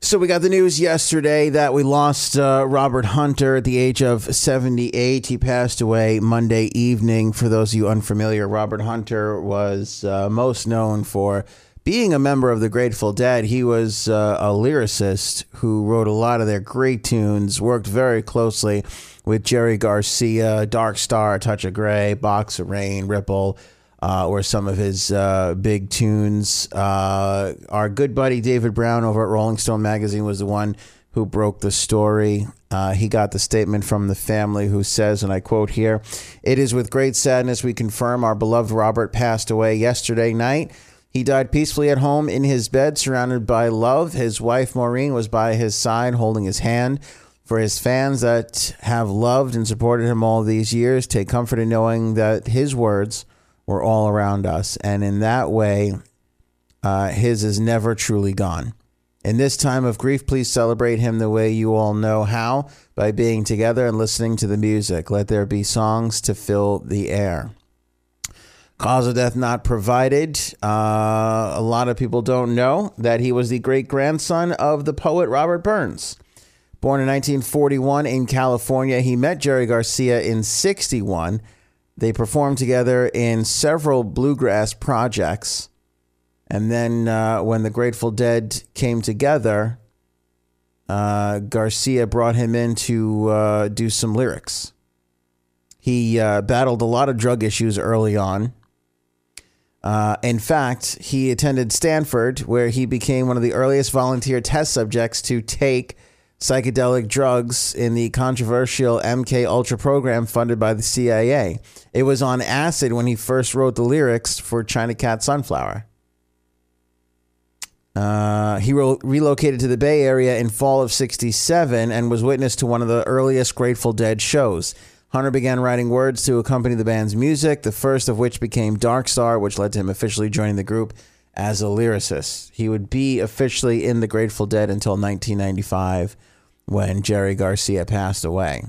So we got the news yesterday that we lost uh, Robert Hunter at the age of 78. He passed away Monday evening. For those of you unfamiliar, Robert Hunter was uh, most known for being a member of the Grateful Dead. He was uh, a lyricist who wrote a lot of their great tunes, worked very closely with Jerry Garcia, Dark Star, Touch of Grey, Box of Rain, Ripple uh, or some of his uh, big tunes. Uh, our good buddy David Browne over at Rolling Stone magazine was the one who broke the story. Uh, he got the statement from the family who says, and I quote here It is with great sadness we confirm our beloved Robert passed away yesterday night. He died peacefully at home in his bed, surrounded by love. His wife, Maureen, was by his side, holding his hand. For his fans that have loved and supported him all these years, take comfort in knowing that his words were all around us. And in that way, uh, his is never truly gone. In this time of grief, please celebrate him the way you all know how by being together and listening to the music. Let there be songs to fill the air. Cause of death not provided. Uh, a lot of people don't know that he was the great grandson of the poet Robert Burns. Born in 1941 in California, he met Jerry Garcia in 61 they performed together in several bluegrass projects. And then uh, when the Grateful Dead came together, uh, Garcia brought him in to uh, do some lyrics. He uh, battled a lot of drug issues early on. Uh, in fact, he attended Stanford, where he became one of the earliest volunteer test subjects to take psychedelic drugs in the controversial MK Ultra program funded by the CIA. It was on acid when he first wrote the lyrics for China Cat Sunflower. Uh, he re- relocated to the Bay Area in fall of 67 and was witness to one of the earliest Grateful Dead shows. Hunter began writing words to accompany the band's music, the first of which became Dark Star, which led to him officially joining the group as a lyricist. He would be officially in the Grateful Dead until 1995 when Jerry Garcia passed away.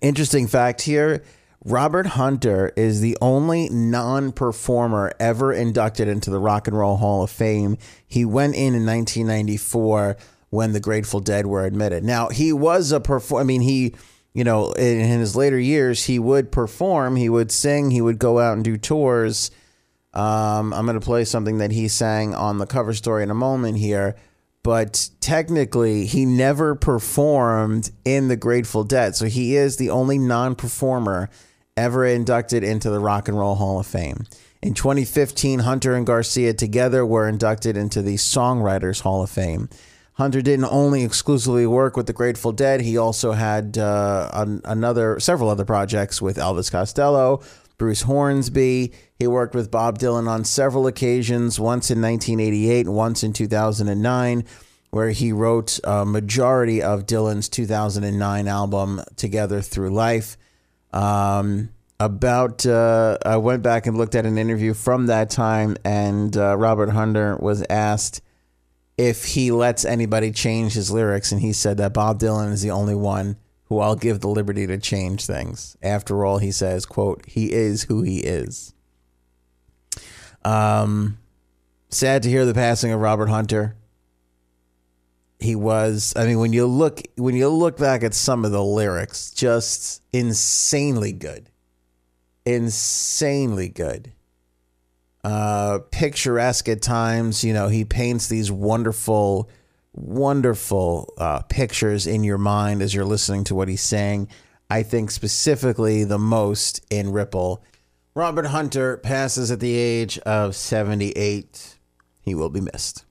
Interesting fact here Robert Hunter is the only non performer ever inducted into the Rock and Roll Hall of Fame. He went in in 1994 when the Grateful Dead were admitted. Now, he was a performer, I mean, he, you know, in his later years, he would perform, he would sing, he would go out and do tours. Um, I'm going to play something that he sang on the cover story in a moment here but technically he never performed in the Grateful Dead. So he is the only non performer ever inducted into the Rock and Roll Hall of Fame. In 2015, Hunter and Garcia together were inducted into the Songwriters Hall of Fame. Hunter didn't only exclusively work with the Grateful Dead, he also had uh, an, another several other projects with Elvis Costello, Bruce Hornsby. He worked with Bob Dylan on several occasions, once in 1988, once in 2009, where he wrote a majority of Dylan's 2009 album, Together Through Life. Um, about, uh, I went back and looked at an interview from that time, and uh, Robert Hunter was asked if he lets anybody change his lyrics, and he said that Bob Dylan is the only one who I'll give the liberty to change things. After all, he says, quote, he is who he is. Um, sad to hear the passing of Robert Hunter. He was, I mean, when you look when you look back at some of the lyrics, just insanely good. Insanely good. Uh picturesque at times, you know, he paints these wonderful wonderful uh, pictures in your mind as you're listening to what he's saying. I think specifically the most in Ripple. Robert Hunter passes at the age of 78. He will be missed.